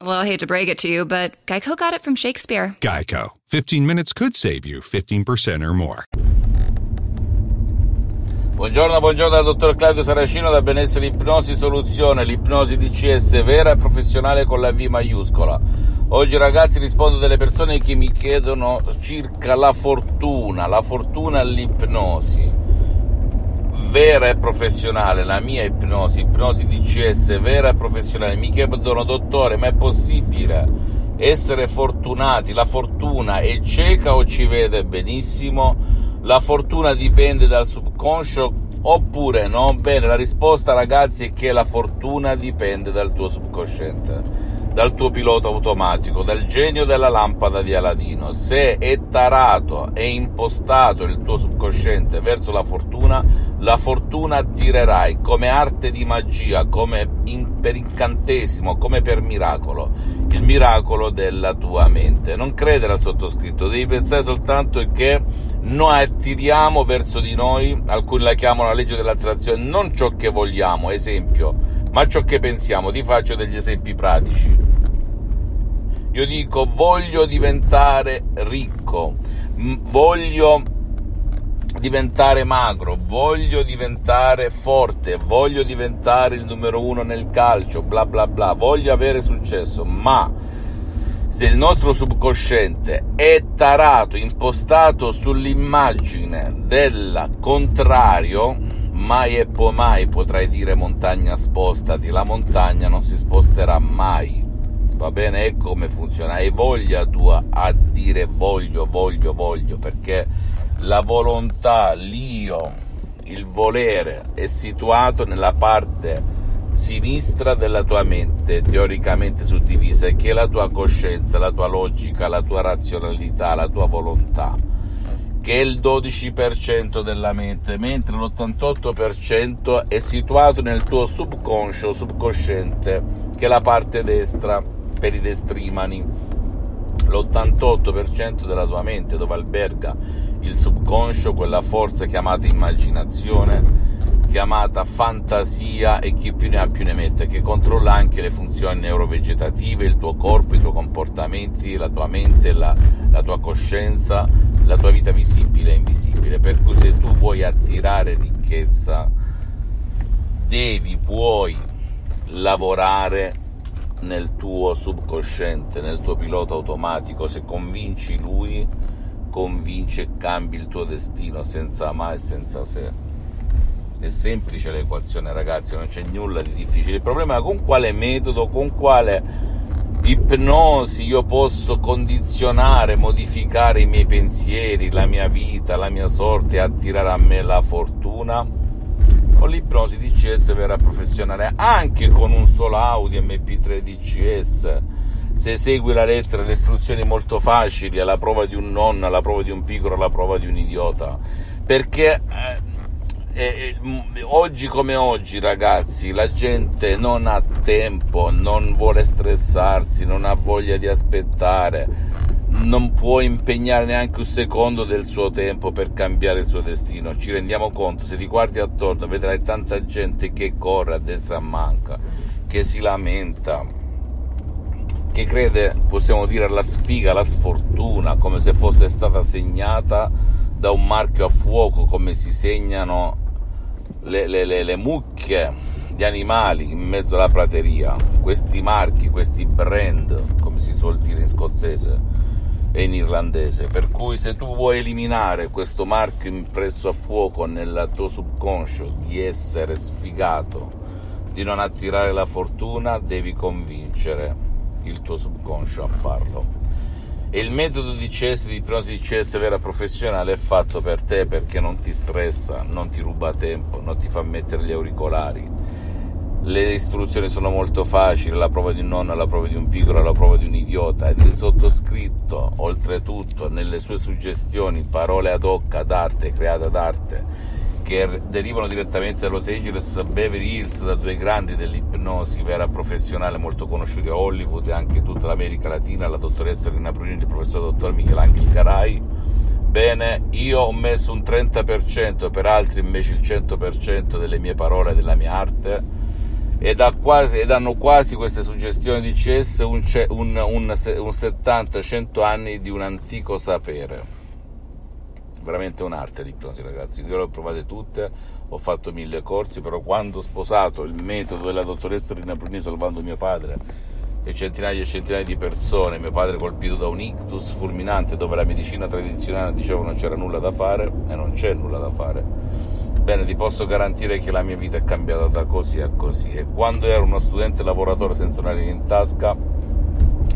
Well, I hate to break it to you, but Geico got it from Shakespeare. Geico. 15 minutes could save you 15% or more. Buongiorno, buongiorno dal dottor Claudio Saracino da Benessere Ipnosi Soluzione, l'ipnosi DCS vera e professionale con la V maiuscola. Oggi ragazzi rispondo delle persone che mi chiedono circa la fortuna, la fortuna all'ipnosi vera e professionale, la mia ipnosi, ipnosi DCS vera e professionale, mi chiedono dottore, ma è possibile essere fortunati? La fortuna è cieca o ci vede benissimo? La fortuna dipende dal subconscio oppure no? Bene, la risposta ragazzi è che la fortuna dipende dal tuo subconsciente dal tuo pilota automatico, dal genio della lampada di Aladino. Se è tarato e impostato il tuo subconsciente verso la fortuna, la fortuna attirerai come arte di magia, come in, per incantesimo, come per miracolo, il miracolo della tua mente. Non credere al sottoscritto, devi pensare soltanto che noi attiriamo verso di noi, alcuni la chiamano la legge dell'attrazione, non ciò che vogliamo, esempio, ma ciò che pensiamo. Ti faccio degli esempi pratici. Io dico voglio diventare ricco, voglio diventare magro, voglio diventare forte, voglio diventare il numero uno nel calcio, bla bla bla, voglio avere successo, ma se il nostro subconsciente è tarato, impostato sull'immagine del contrario, mai e poi mai potrai dire montagna spostati, la montagna non si sposterà mai va bene? Ecco come funziona. Hai voglia tua a dire voglio, voglio, voglio, perché la volontà, l'io, il volere è situato nella parte sinistra della tua mente, teoricamente suddivisa, e che è la tua coscienza, la tua logica, la tua razionalità, la tua volontà, che è il 12% della mente, mentre l'88% è situato nel tuo subconscio, subconsciente, che è la parte destra per i destrimani, l'88% della tua mente dove alberga il subconscio, quella forza chiamata immaginazione, chiamata fantasia e chi più ne ha più ne mette, che controlla anche le funzioni neurovegetative, il tuo corpo, i tuoi comportamenti, la tua mente, la, la tua coscienza, la tua vita visibile e invisibile. Per cui se tu vuoi attirare ricchezza, devi, puoi lavorare nel tuo subconsciente, nel tuo pilota automatico, se convinci lui, convince e cambi il tuo destino senza ma e senza se. È semplice l'equazione, ragazzi, non c'è nulla di difficile. Il problema è con quale metodo, con quale ipnosi io posso condizionare, modificare i miei pensieri, la mia vita, la mia sorte e attirare a me la fortuna con l'ipnosi DCS vera professionale, anche con un solo Audi MP3 DCS. Se segui la lettera, le istruzioni molto facili, alla prova di un nonno, alla prova di un piccolo, alla prova di un idiota. Perché eh, eh, oggi come oggi, ragazzi, la gente non ha tempo, non vuole stressarsi, non ha voglia di aspettare non può impegnare neanche un secondo del suo tempo per cambiare il suo destino. Ci rendiamo conto, se ti guardi attorno vedrai tanta gente che corre a destra a manca, che si lamenta, che crede, possiamo dire, alla sfiga, alla sfortuna, come se fosse stata segnata da un marchio a fuoco, come si segnano le, le, le, le mucche di animali in mezzo alla prateria. Questi marchi, questi brand, come si suol dire in scozzese e in irlandese. Per cui se tu vuoi eliminare questo marchio impresso a fuoco nel tuo subconscio di essere sfigato, di non attirare la fortuna, devi convincere il tuo subconscio a farlo. E il metodo di CS, di ipnosi di CS vera professionale è fatto per te perché non ti stressa, non ti ruba tempo, non ti fa mettere gli auricolari. Le istruzioni sono molto facili, la prova di un nonno, la prova di un piccolo, la prova di un idiota. Ed il sottoscritto, oltretutto, nelle sue suggestioni, parole ad hoc ad arte, create ad arte, che derivano direttamente da Los Angeles, Beverly Hills, da due grandi dell'ipnosi vera professionale molto conosciuti a Hollywood e anche tutta l'America Latina, la dottoressa Rina Brunini e il professor dottor Michelangelo Carai. Bene, io ho messo un 30%, per altri invece il 100% delle mie parole e della mia arte ed, quasi, ed, hanno quasi queste suggestioni di CS un, un, un, un 70-100 anni di un antico sapere veramente un'arte l'ipnosi ragazzi, io le ho provate tutte, ho fatto mille corsi, però quando ho sposato il metodo della dottoressa Rina Bruni salvando mio padre e centinaia e centinaia di persone, mio padre colpito da un ictus fulminante dove la medicina tradizionale diceva non c'era nulla da fare e non c'è nulla da fare. Bene, ti posso garantire che la mia vita è cambiata da così a così e quando ero uno studente lavoratore senza una linea in tasca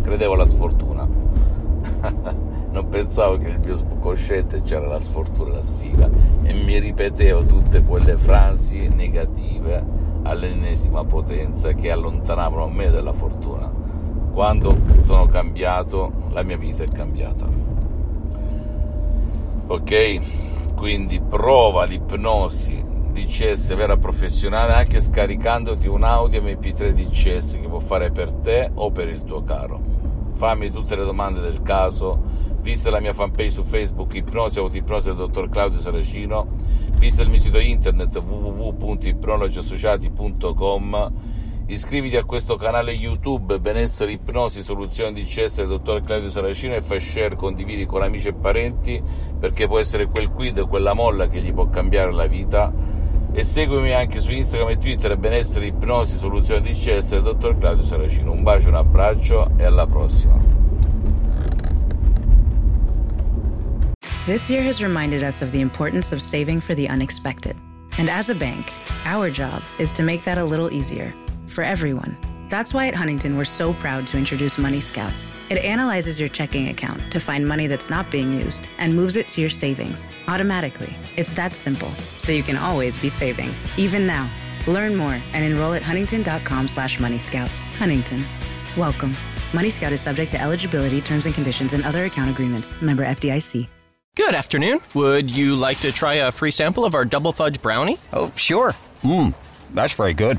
credevo alla sfortuna. non pensavo che nel mio subconsciente c'era la sfortuna e la sfiga e mi ripetevo tutte quelle frasi negative all'ennesima potenza che allontanavano me dalla fortuna. Quando sono cambiato, la mia vita è cambiata. Ok? Quindi prova l'ipnosi DCS vera professionale anche scaricandoti un audio MP3 DCS che può fare per te o per il tuo caro. Fammi tutte le domande del caso. Vista la mia fanpage su Facebook Ipnosi Autoipnosi del dottor Claudio Saracino, vista il mio sito internet www.ipnologiassociati.com, iscriviti a questo canale YouTube Benessere Ipnosi Soluzioni di CS del dottor Claudio Saracino e fai share, condividi con amici e parenti perché può essere quel quid, quella molla che gli può cambiare la vita e seguimi anche su Instagram e Twitter Benessere Ipnosi Soluzioni di CS del dottor Claudio Saracino. Un bacio, un abbraccio e alla prossima. This year has reminded us of the importance of saving for the unexpected. And as a bank, our job is to make that a little easier for everyone. That's why at Huntington, we're so proud to introduce Money Scout. It analyzes your checking account to find money that's not being used and moves it to your savings automatically. It's that simple, so you can always be saving, even now. Learn more and enroll at huntington.com slash moneyscout. Huntington. Welcome. Money Scout is subject to eligibility, terms and conditions, and other account agreements. Member FDIC. Good afternoon. Would you like to try a free sample of our double fudge brownie? Oh, sure. Mmm, that's very good.